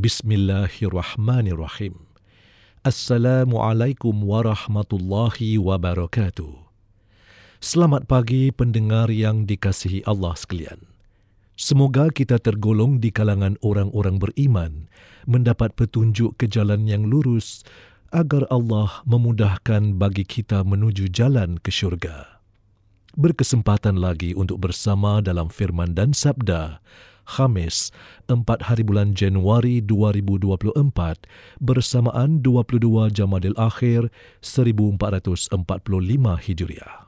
Bismillahirrahmanirrahim. Assalamualaikum warahmatullahi wabarakatuh. Selamat pagi pendengar yang dikasihi Allah sekalian. Semoga kita tergolong di kalangan orang-orang beriman mendapat petunjuk ke jalan yang lurus agar Allah memudahkan bagi kita menuju jalan ke syurga. Berkesempatan lagi untuk bersama dalam firman dan sabda Khamis 4 hari bulan Januari 2024 bersamaan 22 Jamadil Akhir 1445 Hijriah.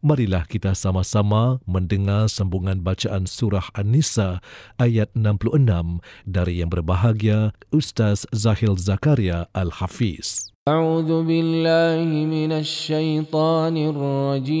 Marilah kita sama-sama mendengar sambungan bacaan surah An-Nisa ayat 66 dari yang berbahagia Ustaz Zahil Zakaria Al-Hafiz. أعوذ بالله من الشيطان الرجيم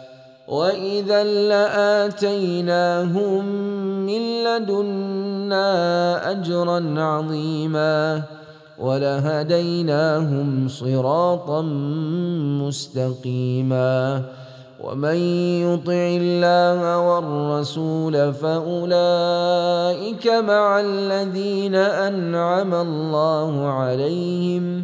وإذا لآتيناهم من لدنا أجرا عظيما ولهديناهم صراطا مستقيما ومن يطع الله والرسول فاولئك مع الذين انعم الله عليهم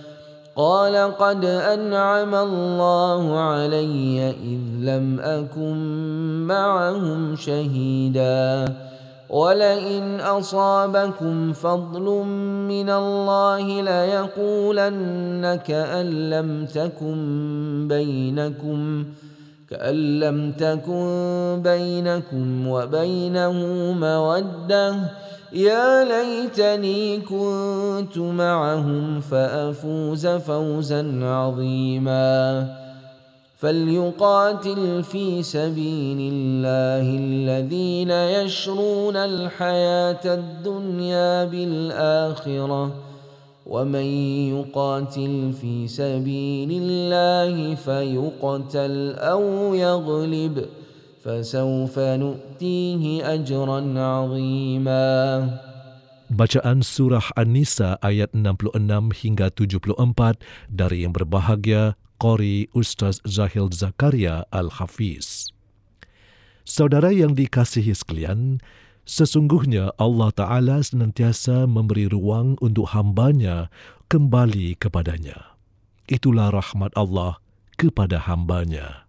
قال قد أنعم الله علي إذ لم أكن معهم شهيدا. ولئن أصابكم فضل من الله ليقولن كأن لم تكن بينكم ۖ كأن لم تكن بينكم وبينه مودة. يا ليتني كنت معهم فأفوز فوزا عظيما. فليقاتل في سبيل الله الذين يشرون الحياة الدنيا بالآخرة. ومن يقاتل في سبيل الله فيقتل أو يغلب. فسوف نؤتيه اجرا عظيما Bacaan surah An-Nisa ayat 66 hingga 74 dari yang berbahagia Qori Ustaz Zahil Zakaria Al-Hafiz. Saudara yang dikasihi sekalian, Sesungguhnya Allah Ta'ala senantiasa memberi ruang untuk hambanya kembali kepadanya. Itulah rahmat Allah kepada hambanya.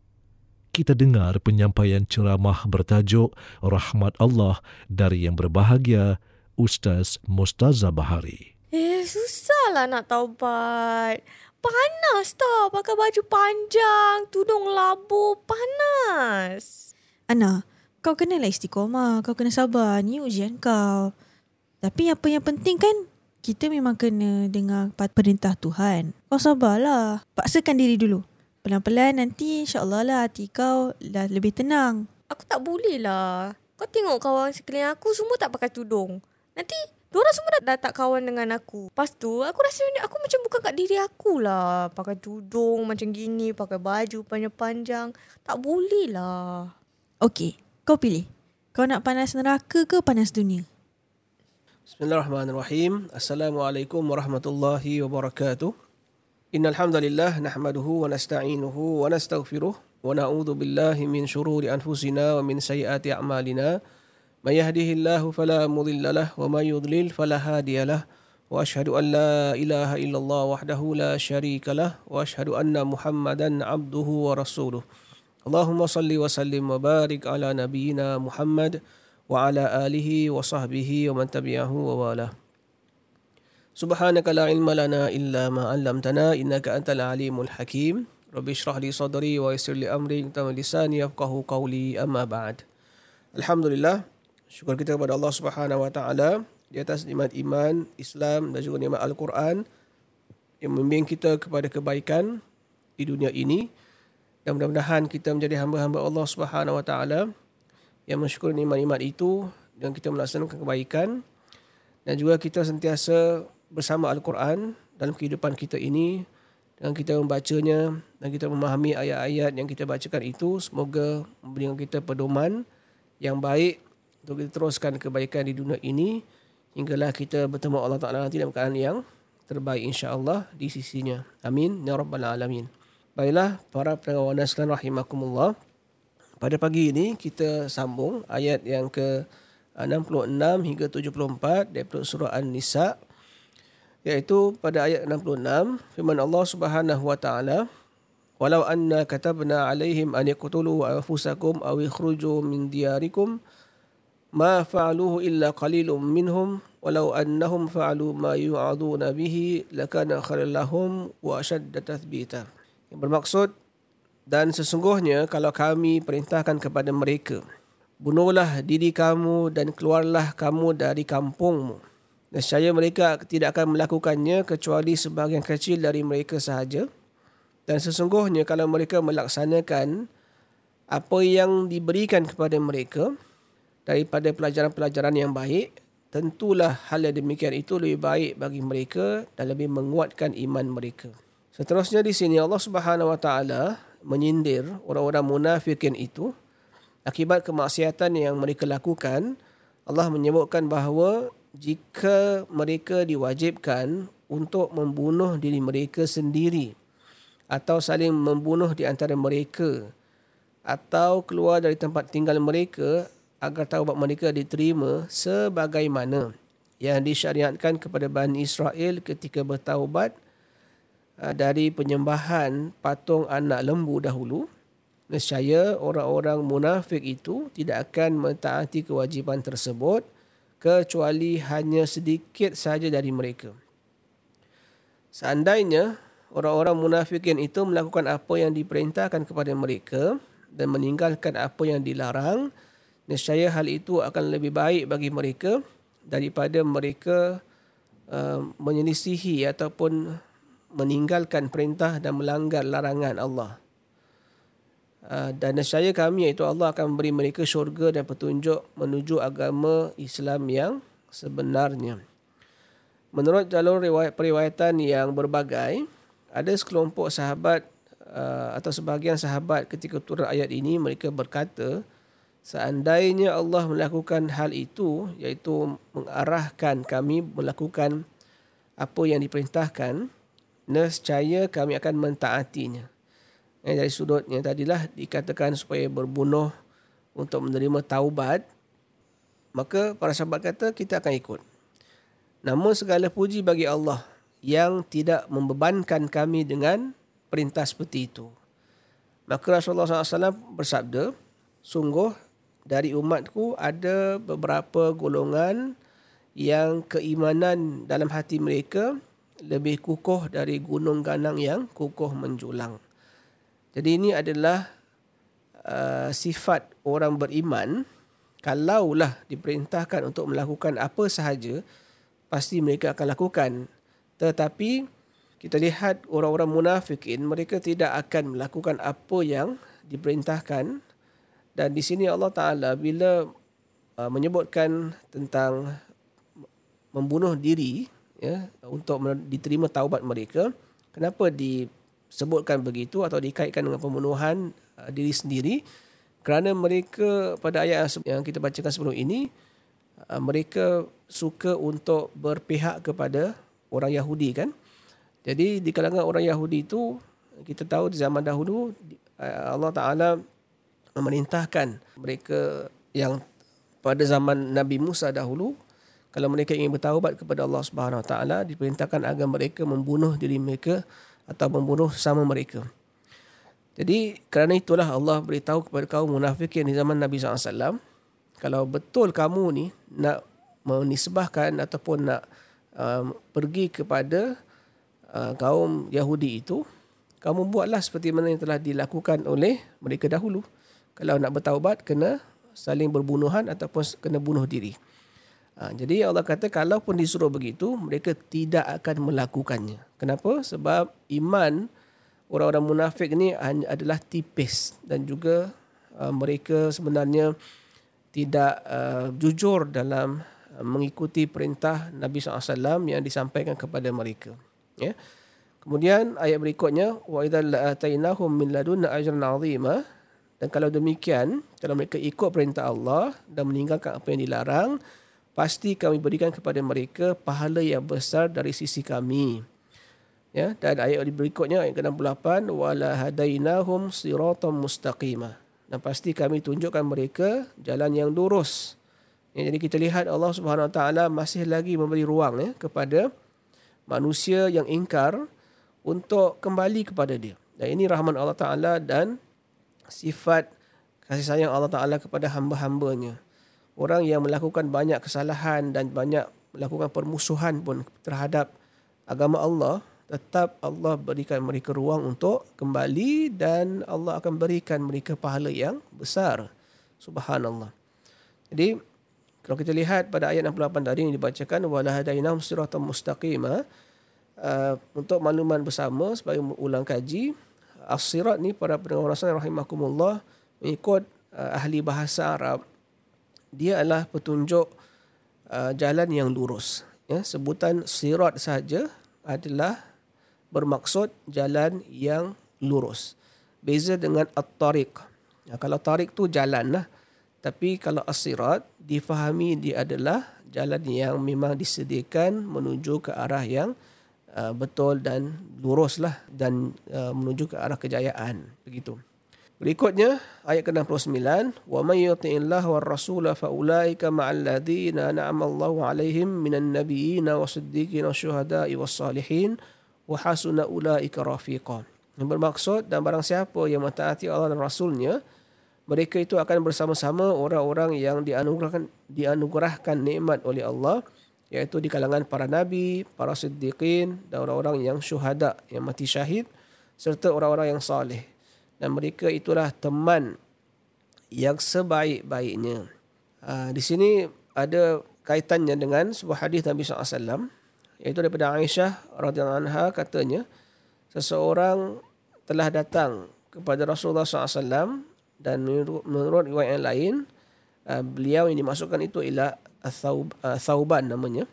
Kita dengar penyampaian ceramah bertajuk Rahmat Allah dari yang berbahagia Ustaz Mustaza Bahari. Eh, susahlah nak taubat. Panas tau pakai baju panjang, tudung labu, panas. Ana, kau kenalah istiqomah, kau kena sabar, ni ujian kau. Tapi apa yang penting kan, kita memang kena dengar perintah Tuhan. Kau sabarlah, paksakan diri dulu. Pelan-pelan nanti insyaAllah lah hati kau dah lebih tenang. Aku tak boleh lah. Kau tengok kawan sekeliling aku semua tak pakai tudung. Nanti Diorang semua dah, dah tak kawan dengan aku. Lepas tu, aku rasa ni aku macam bukan kat diri aku lah. Pakai tudung macam gini, pakai baju panjang-panjang. Tak boleh lah. Okey, kau pilih. Kau nak panas neraka ke panas dunia? Bismillahirrahmanirrahim. Assalamualaikum warahmatullahi wabarakatuh. إن الحمد لله نحمده ونستعينه ونستغفره ونعوذ بالله من شرور أنفسنا ومن سيئات أعمالنا. من يهده الله فلا مضل له ومن يضلل فلا هادي له. وأشهد أن لا إله إلا الله وحده لا شريك له. وأشهد أن محمدا عبده ورسوله. اللهم صل وسلم وبارك على نبينا محمد وعلى آله وصحبه ومن تبعه ووالاه سبحانك لا علم لنا الا ما علمتنا انك انت العليم الحكيم رب اشرح لي صدري ويسر لي امري تم لساني يفقه قولي اما بعد الحمد لله Syukur kita kepada Allah Subhanahu Wa Taala di atas nikmat iman, Islam dan juga nikmat Al-Quran yang membimbing kita kepada kebaikan di dunia ini dan mudah-mudahan kita menjadi hamba-hamba Allah Subhanahu Wa Taala yang mensyukuri nikmat-nikmat itu dan kita melaksanakan kebaikan dan juga kita sentiasa bersama Al-Quran dalam kehidupan kita ini dan kita membacanya dan kita memahami ayat-ayat yang kita bacakan itu semoga memberikan kita pedoman yang baik untuk kita teruskan kebaikan di dunia ini hinggalah kita bertemu Allah Taala nanti dalam keadaan yang terbaik insya-Allah di sisinya. Amin ya rabbal alamin. Baiklah para pendengar dan sekalian rahimakumullah. Pada pagi ini kita sambung ayat yang ke 66 hingga 74 daripada surah An-Nisa iaitu pada ayat 66 firman Allah Subhanahu wa taala walau anna katabna alaihim an yaqtulu anfusakum aw ikhruju min diyarikum ma fa'aluhu illa qalilum minhum walau annahum fa'alu ma yu'aduna bihi lakana khairal lahum wa ashadda tathbita. Yang bermaksud dan sesungguhnya kalau kami perintahkan kepada mereka bunuhlah diri kamu dan keluarlah kamu dari kampungmu nescaya mereka tidak akan melakukannya kecuali sebahagian kecil dari mereka sahaja dan sesungguhnya kalau mereka melaksanakan apa yang diberikan kepada mereka daripada pelajaran-pelajaran yang baik, tentulah hal yang demikian itu lebih baik bagi mereka dan lebih menguatkan iman mereka. Seterusnya di sini Allah Subhanahu Wa Taala menyindir orang-orang munafikin itu akibat kemaksiatan yang mereka lakukan. Allah menyebutkan bahawa jika mereka diwajibkan untuk membunuh diri mereka sendiri atau saling membunuh di antara mereka atau keluar dari tempat tinggal mereka agar taubat mereka diterima sebagaimana yang disyariatkan kepada Bani Israel ketika bertaubat uh, dari penyembahan patung anak lembu dahulu. Nescaya orang-orang munafik itu tidak akan mentaati kewajipan tersebut kecuali hanya sedikit saja dari mereka. Seandainya orang-orang munafikin itu melakukan apa yang diperintahkan kepada mereka dan meninggalkan apa yang dilarang, nescaya hal itu akan lebih baik bagi mereka daripada mereka uh, menyelisihi ataupun meninggalkan perintah dan melanggar larangan Allah. Uh, dan nescaya kami iaitu Allah akan memberi mereka syurga dan petunjuk menuju agama Islam yang sebenarnya. Menurut jalur riwayat periwayatan yang berbagai, ada sekelompok sahabat uh, atau sebahagian sahabat ketika turun ayat ini mereka berkata, Seandainya Allah melakukan hal itu, iaitu mengarahkan kami melakukan apa yang diperintahkan, nescaya kami akan mentaatinya. Eh, dari sudutnya tadilah dikatakan supaya berbunuh untuk menerima taubat. maka para sahabat kata kita akan ikut. Namun segala puji bagi Allah yang tidak membebankan kami dengan perintah seperti itu. Maka Rasulullah SAW bersabda, sungguh dari umatku ada beberapa golongan yang keimanan dalam hati mereka lebih kukuh dari gunung ganang yang kukuh menjulang. Jadi ini adalah uh, sifat orang beriman. Kalaulah diperintahkan untuk melakukan apa sahaja pasti mereka akan lakukan. Tetapi kita lihat orang-orang munafikin mereka tidak akan melakukan apa yang diperintahkan. Dan di sini Allah Taala bila uh, menyebutkan tentang membunuh diri ya untuk diterima taubat mereka kenapa disebutkan begitu atau dikaitkan dengan pembunuhan uh, diri sendiri kerana mereka pada ayat yang kita bacakan sebelum ini uh, mereka suka untuk berpihak kepada orang Yahudi kan. Jadi di kalangan orang Yahudi itu kita tahu di zaman dahulu eh, Allah Taala memerintahkan mereka yang pada zaman Nabi Musa dahulu kalau mereka ingin bertaubat kepada Allah Subhanahu Wa Taala diperintahkan agar mereka membunuh diri mereka atau membunuh sama mereka. Jadi kerana itulah Allah beritahu kepada kaum munafikin di zaman Nabi SAW kalau betul kamu ni nak menisbahkan ataupun nak uh, pergi kepada uh, kaum Yahudi itu, kamu buatlah seperti mana yang telah dilakukan oleh mereka dahulu. Kalau nak bertaubat, kena saling berbunuhan ataupun kena bunuh diri. Uh, jadi Allah kata, kalau pun disuruh begitu, mereka tidak akan melakukannya. Kenapa? Sebab iman orang-orang munafik ni adalah tipis dan juga uh, mereka sebenarnya tidak uh, jujur dalam mengikuti perintah Nabi SAW yang disampaikan kepada mereka. Ya. Kemudian ayat berikutnya wa idza la'atainahum min ladunna ajran 'azima dan kalau demikian kalau mereka ikut perintah Allah dan meninggalkan apa yang dilarang pasti kami berikan kepada mereka pahala yang besar dari sisi kami. Ya, dan ayat berikutnya ayat ke-68 wala hadainahum siratan mustaqima. Dan pasti kami tunjukkan mereka jalan yang lurus. Ya, jadi kita lihat Allah Subhanahu Wa Taala masih lagi memberi ruang ya, kepada manusia yang ingkar untuk kembali kepada dia. Dan ini rahman Allah Taala dan sifat kasih sayang Allah Taala kepada hamba-hambanya. Orang yang melakukan banyak kesalahan dan banyak melakukan permusuhan pun terhadap agama Allah, tetap Allah berikan mereka ruang untuk kembali dan Allah akan berikan mereka pahala yang besar. Subhanallah. Jadi kalau kita lihat pada ayat 68 tadi yang dibacakan wala hadainahum siratan mustaqima uh, untuk makluman bersama sebagai ulang kaji as-sirat ni para pendengar rasul rahimakumullah mengikut uh, ahli bahasa Arab dia adalah petunjuk uh, jalan yang lurus. Ya sebutan sirat saja adalah bermaksud jalan yang lurus. Beza dengan at-tariq. Ya, kalau tariq tu jalan lah. Tapi kalau asirat difahami dia adalah jalan yang memang disediakan menuju ke arah yang uh, betul dan lurus lah dan uh, menuju ke arah kejayaan. Begitu. Berikutnya ayat ke-69 wa may yuti'illah war rasul fa ulaika ma'al ladzina an'ama Allahu 'alaihim minan nabiyyin wasiddiqin wasyuhada'i wassalihin wa hasuna ulaika rafiqa. Yang bermaksud dan barang siapa yang mentaati Allah dan Rasulnya, mereka itu akan bersama-sama orang-orang yang dianugerahkan dianugerahkan nikmat oleh Allah iaitu di kalangan para nabi, para siddiqin dan orang-orang yang syuhada yang mati syahid serta orang-orang yang saleh. Dan mereka itulah teman yang sebaik-baiknya. Ha, di sini ada kaitannya dengan sebuah hadis Nabi SAW iaitu daripada Aisyah radhiyallahu anha katanya seseorang telah datang kepada Rasulullah SAW dan menurut, menurut riwayat yang lain uh, beliau yang dimasukkan itu ialah Thauban namanya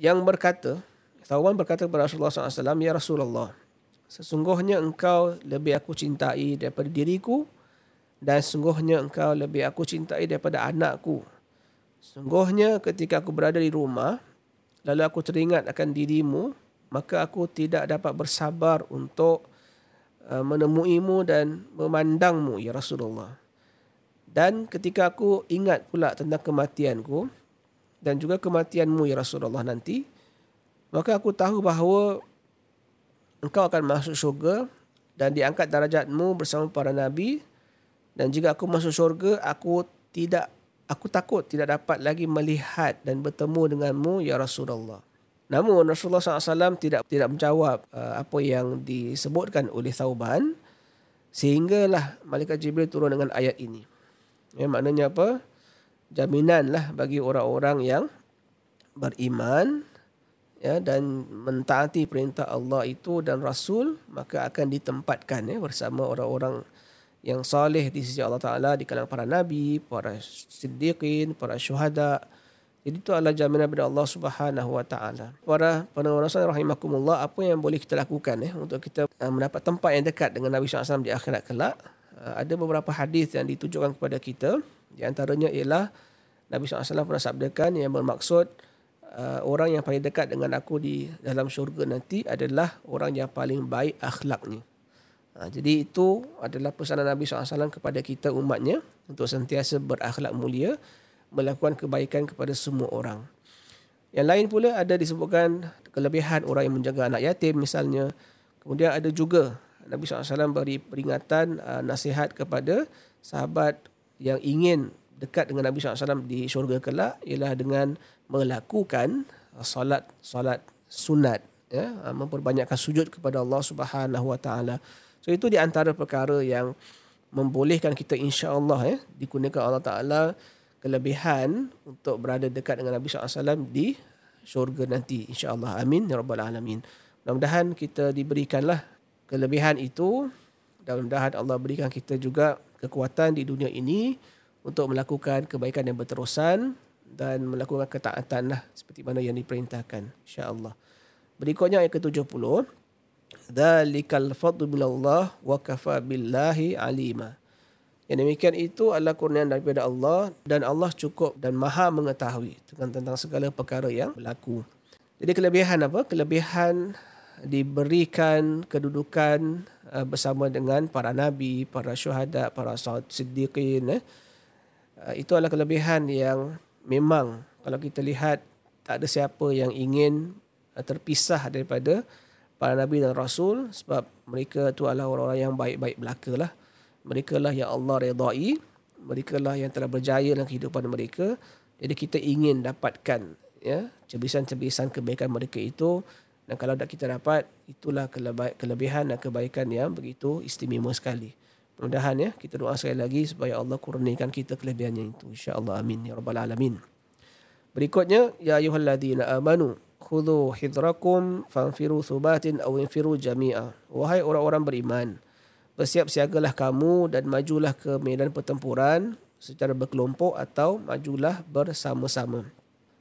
yang berkata Thauban berkata kepada Rasulullah SAW Ya Rasulullah sesungguhnya engkau lebih aku cintai daripada diriku dan sesungguhnya engkau lebih aku cintai daripada anakku sesungguhnya ketika aku berada di rumah lalu aku teringat akan dirimu maka aku tidak dapat bersabar untuk Uh, menemuimu dan memandangmu ya Rasulullah. Dan ketika aku ingat pula tentang kematianku dan juga kematianmu ya Rasulullah nanti, maka aku tahu bahawa engkau akan masuk syurga dan diangkat darajatmu bersama para nabi dan jika aku masuk syurga aku tidak aku takut tidak dapat lagi melihat dan bertemu denganmu ya Rasulullah. Namun Rasulullah SAW tidak tidak menjawab uh, apa yang disebutkan oleh Thauban sehinggalah malaikat Jibril turun dengan ayat ini. Ya, maknanya apa? Jaminan lah bagi orang-orang yang beriman ya dan mentaati perintah Allah itu dan Rasul maka akan ditempatkan ya bersama orang-orang yang saleh di sisi Allah Taala di kalangan para nabi, para siddiqin, para syuhada. Jadi itu adalah jaminan daripada Allah Subhanahu Wa Taala. Para pendengar rahimakumullah, apa yang boleh kita lakukan eh untuk kita uh, mendapat tempat yang dekat dengan Nabi SAW di akhirat kelak? Uh, ada beberapa hadis yang ditujukan kepada kita. Di antaranya ialah Nabi SAW pernah sabdakan yang bermaksud uh, orang yang paling dekat dengan aku di dalam syurga nanti adalah orang yang paling baik akhlaknya. Ha, jadi itu adalah pesanan Nabi SAW kepada kita umatnya untuk sentiasa berakhlak mulia, melakukan kebaikan kepada semua orang. Yang lain pula ada disebutkan kelebihan orang yang menjaga anak yatim misalnya. Kemudian ada juga Nabi SAW beri peringatan uh, nasihat kepada sahabat yang ingin dekat dengan Nabi SAW di syurga kelak ialah dengan melakukan solat solat sunat ya memperbanyakkan sujud kepada Allah Subhanahu wa taala So itu di antara perkara yang membolehkan kita insya-Allah eh dikurniakan Allah Taala kelebihan untuk berada dekat dengan Nabi SAW di syurga nanti insya-Allah. Amin ya rabbal alamin. Mudah-mudahan kita diberikanlah kelebihan itu dan mudah-mudahan Allah berikan kita juga kekuatan di dunia ini untuk melakukan kebaikan yang berterusan dan melakukan ketaatan lah seperti mana yang diperintahkan insya-Allah. Berikutnya ayat ke-70 Dalikal fadlu minallah wa kafa billahi alima. Yang demikian itu adalah kurnian daripada Allah dan Allah cukup dan maha mengetahui tentang, tentang segala perkara yang berlaku. Jadi kelebihan apa? Kelebihan diberikan kedudukan uh, bersama dengan para nabi, para syuhada, para siddiqin. Eh. Uh, itu adalah kelebihan yang memang kalau kita lihat tak ada siapa yang ingin uh, terpisah daripada para nabi dan rasul sebab mereka tu adalah orang-orang yang baik-baik belaka lah. Mereka lah yang Allah redai. Mereka lah yang telah berjaya dalam kehidupan mereka. Jadi kita ingin dapatkan ya cebisan-cebisan kebaikan mereka itu dan kalau tak kita dapat itulah kelebihan dan kebaikan yang begitu istimewa sekali. Mudah-mudahan ya kita doa sekali lagi supaya Allah kurniakan kita kelebihannya itu. insya-Allah amin ya rabbal alamin. Berikutnya ya ayyuhalladzina amanu khudhu hidrakum fanfiru thubatin aw infiru jami'a. Wahai orang-orang beriman bersiap siagalah kamu dan majulah ke medan pertempuran secara berkelompok atau majulah bersama-sama.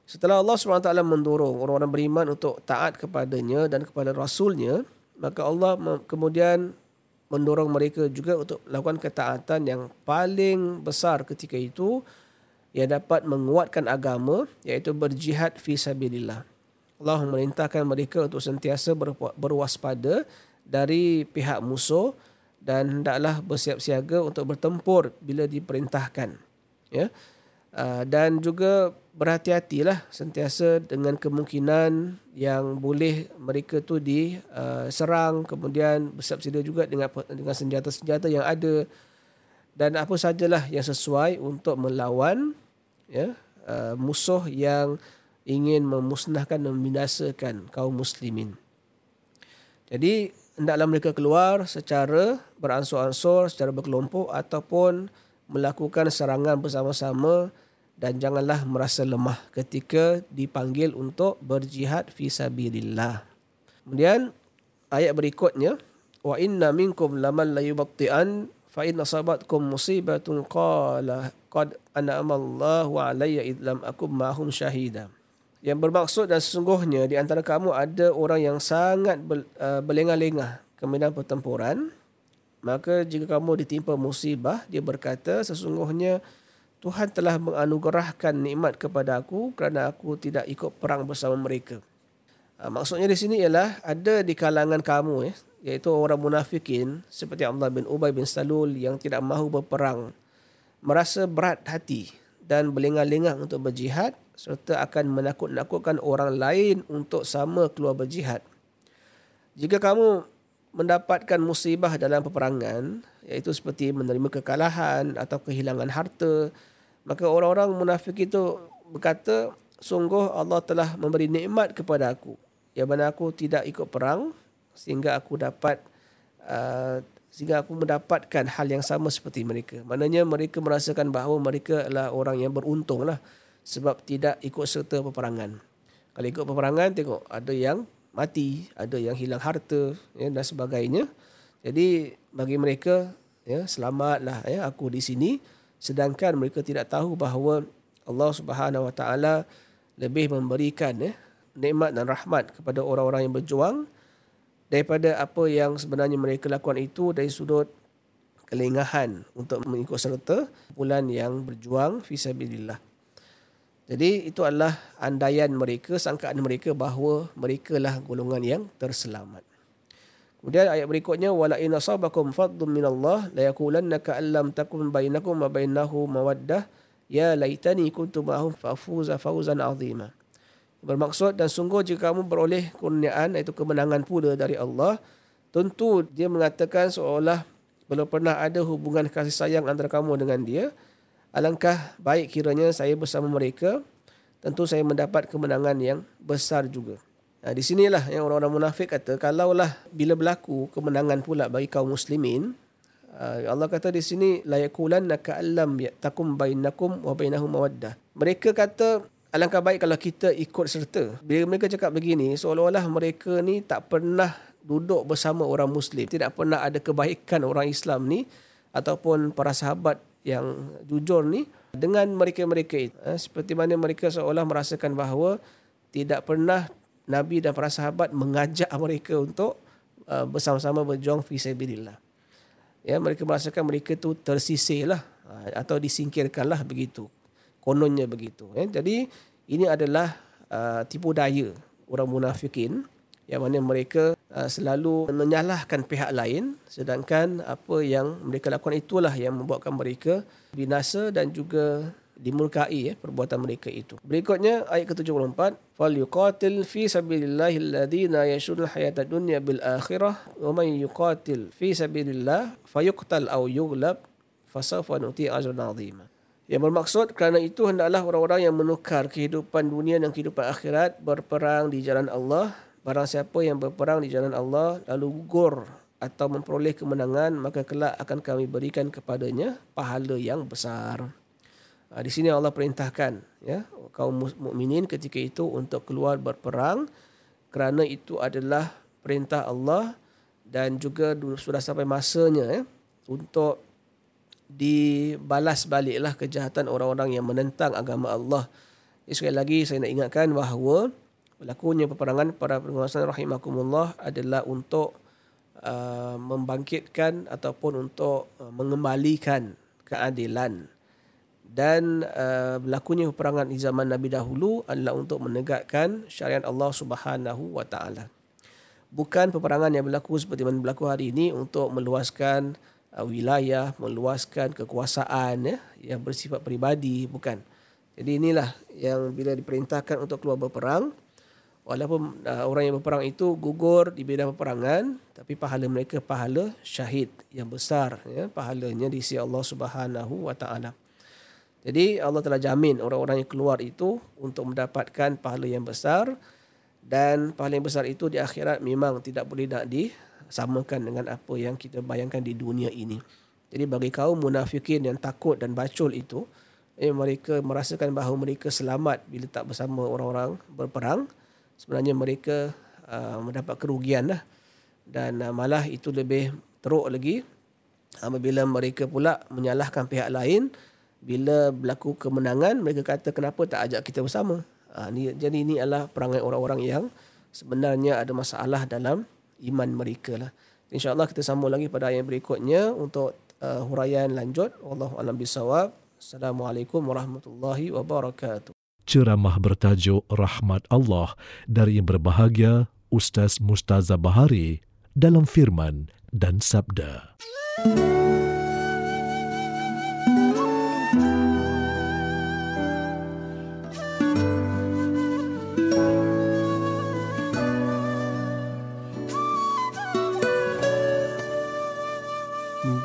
Setelah Allah SWT mendorong orang-orang beriman untuk taat kepadanya dan kepada rasulnya maka Allah kemudian mendorong mereka juga untuk melakukan ketaatan yang paling besar ketika itu yang dapat menguatkan agama iaitu berjihad fi sabilillah. Allah memerintahkan mereka untuk sentiasa berwaspada dari pihak musuh dan hendaklah bersiap siaga untuk bertempur bila diperintahkan ya. Ah, dan juga berhati-hatilah sentiasa dengan kemungkinan yang boleh mereka tu diserang kemudian bersiap sedia juga dengan dengan senjata-senjata yang ada dan apa sajalah yang sesuai untuk melawan ya ah, musuh yang ingin memusnahkan dan membinasakan kaum muslimin. Jadi hendaklah mereka keluar secara beransur-ansur, secara berkelompok ataupun melakukan serangan bersama-sama dan janganlah merasa lemah ketika dipanggil untuk berjihad fi sabilillah. Kemudian ayat berikutnya wa inna minkum laman la yubatti'an fa in asabatkum musibatun qala qad an'ama Allahu alayya id lam akum ma'hum syahida yang bermaksud dan sesungguhnya di antara kamu ada orang yang sangat uh, berlengah-lengah ke medan pertempuran maka jika kamu ditimpa musibah dia berkata sesungguhnya Tuhan telah menganugerahkan nikmat kepada aku kerana aku tidak ikut perang bersama mereka uh, maksudnya di sini ialah ada di kalangan kamu eh, iaitu orang munafikin seperti Abdullah bin Ubay bin Salul yang tidak mahu berperang merasa berat hati dan berlengah-lengah untuk berjihad serta akan menakut-nakutkan orang lain untuk sama keluar berjihad. Jika kamu mendapatkan musibah dalam peperangan iaitu seperti menerima kekalahan atau kehilangan harta maka orang-orang munafik itu berkata sungguh Allah telah memberi nikmat kepada aku yang mana aku tidak ikut perang sehingga aku dapat uh, sehingga aku mendapatkan hal yang sama seperti mereka. Maknanya mereka merasakan bahawa mereka adalah orang yang beruntung lah sebab tidak ikut serta peperangan. Kalau ikut peperangan tengok ada yang mati, ada yang hilang harta ya, dan sebagainya. Jadi bagi mereka ya selamatlah ya aku di sini sedangkan mereka tidak tahu bahawa Allah Subhanahu Wa Taala lebih memberikan ya nikmat dan rahmat kepada orang-orang yang berjuang daripada apa yang sebenarnya mereka lakukan itu dari sudut kelengahan untuk mengikut serta bulan yang berjuang fi sabilillah. Jadi itu adalah andaian mereka, sangkaan mereka bahawa mereka lah golongan yang terselamat. Kemudian ayat berikutnya wala in asabakum fadlun minallah la yaqulanna ka allam takun bainakum wa bainahu mawaddah ya laitani kuntu ma'hum fafuza fawzan azima. Bermaksud dan sungguh jika kamu beroleh kurniaan iaitu kemenangan pula dari Allah, tentu dia mengatakan seolah belum pernah ada hubungan kasih sayang antara kamu dengan dia, Alangkah baik kiranya saya bersama mereka, tentu saya mendapat kemenangan yang besar juga. Nah, di sinilah yang orang-orang munafik kata, kalaulah bila berlaku kemenangan pula bagi kaum muslimin, ah, Allah kata di sini la yakulanna ka'allam takum bainakum wa bainahum mawaddah. Mereka kata alangkah baik kalau kita ikut serta. Bila mereka cakap begini, seolah-olah mereka ni tak pernah duduk bersama orang muslim, tidak pernah ada kebaikan orang Islam ni ataupun para sahabat yang jujur ni dengan mereka-mereka itu. Eh, seperti mana mereka seolah merasakan bahawa tidak pernah Nabi dan para sahabat mengajak mereka untuk uh, bersama-sama berjuang fi sabilillah. Ya, mereka merasakan mereka tu tersisihlah uh, atau disingkirkanlah begitu. Kononnya begitu. Ya. Jadi ini adalah uh, tipu daya orang munafikin yang mana mereka uh, selalu menyalahkan pihak lain sedangkan apa yang mereka lakukan itulah yang membuatkan mereka binasa dan juga dimurkai ya perbuatan mereka itu. Berikutnya ayat ke-74, fal yuqatil fi sabilillahi alladhina yashurul hayata dunya bil akhirah wa man yuqatil fi sabilillah fayuqtal aw yughlab fasawfa nuti ajran 'azima. Yang bermaksud kerana itu hendaklah orang-orang yang menukar kehidupan dunia dan kehidupan akhirat berperang di jalan Allah Barang siapa yang berperang di jalan Allah lalu gugur atau memperoleh kemenangan maka kelak akan kami berikan kepadanya pahala yang besar. Ha, di sini Allah perintahkan ya kaum mukminin ketika itu untuk keluar berperang kerana itu adalah perintah Allah dan juga sudah sampai masanya ya untuk dibalas baliklah kejahatan orang-orang yang menentang agama Allah. Sekali lagi saya nak ingatkan bahawa berlakunya peperangan para penguasa rahimakumullah adalah untuk uh, membangkitkan ataupun untuk uh, mengembalikan keadilan dan uh, berlakunya peperangan di zaman Nabi dahulu adalah untuk menegakkan syariat Allah Subhanahu wa taala. Bukan peperangan yang berlaku seperti mana berlaku hari ini untuk meluaskan uh, wilayah, meluaskan kekuasaan ya, yang bersifat peribadi, bukan. Jadi inilah yang bila diperintahkan untuk keluar berperang, walaupun uh, orang yang berperang itu gugur di bidang peperangan tapi pahala mereka pahala syahid yang besar ya pahalanya di sisi Allah Subhanahu wa taala. Jadi Allah telah jamin orang-orang yang keluar itu untuk mendapatkan pahala yang besar dan pahala yang besar itu di akhirat memang tidak boleh nak disamakan dengan apa yang kita bayangkan di dunia ini. Jadi bagi kaum munafikin yang takut dan bacul itu eh, mereka merasakan bahawa mereka selamat bila tak bersama orang-orang berperang sebenarnya mereka uh, mendapat kerugian lah. Dan uh, malah itu lebih teruk lagi apabila mereka pula menyalahkan pihak lain bila berlaku kemenangan mereka kata kenapa tak ajak kita bersama. Uh, ni, jadi ini adalah perangai orang-orang yang sebenarnya ada masalah dalam iman mereka lah. InsyaAllah kita sambung lagi pada ayat berikutnya untuk uh, huraian lanjut. Wallahu'alam bisawab. Assalamualaikum warahmatullahi wabarakatuh ceramah bertajuk Rahmat Allah dari yang berbahagia Ustaz Mustaza Bahari dalam firman dan sabda.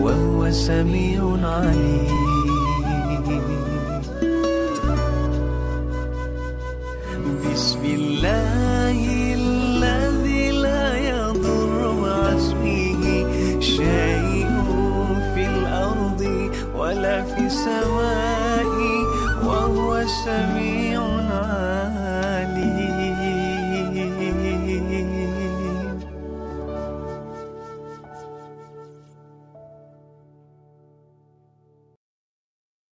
وهو سميع عليم. بسم الله.